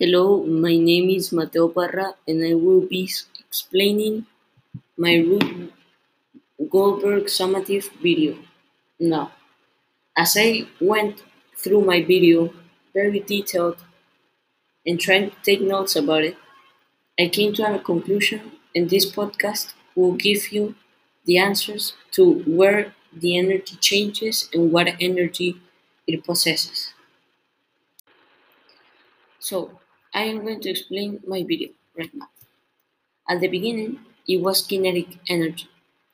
Hello, my name is Mateo Parra and I will be explaining my Goldberg summative video. Now, as I went through my video, very detailed, and trying to take notes about it, I came to a conclusion, and this podcast will give you the answers to where the energy changes and what energy it possesses. So, I am going to explain my video right now. At the beginning, it was kinetic energy.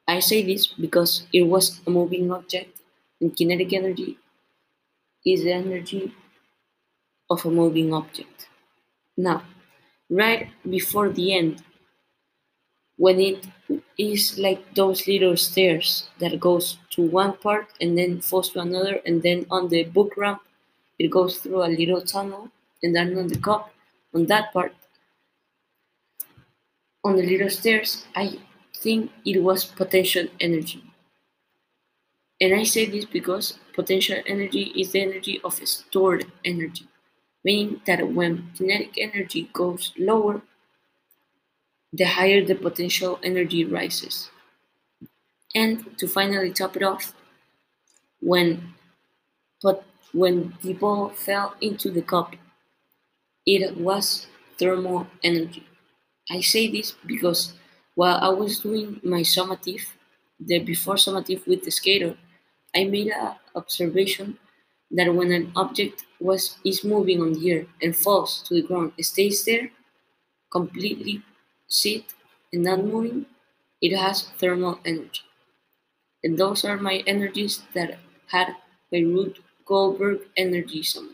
I say this because it was a moving object, and kinetic energy is the energy of a moving object. Now, right before the end, when it is like those little stairs that goes to one part and then falls to another, and then on the book ramp, it goes through a little tunnel, and then on the cup, on that part, on the little stairs, I think it was potential energy. And I say this because potential energy is the energy of stored energy, meaning that when kinetic energy goes lower, the higher the potential energy rises. And to finally top it off, when but when the ball fell into the cup, it was thermal energy. I say this because while I was doing my summative, the before summative with the skater, I made an observation that when an object was is moving on the air and falls to the ground, stays there, completely sit and not moving, it has thermal energy. And those are my energies that had my Rube Goldberg energy summative.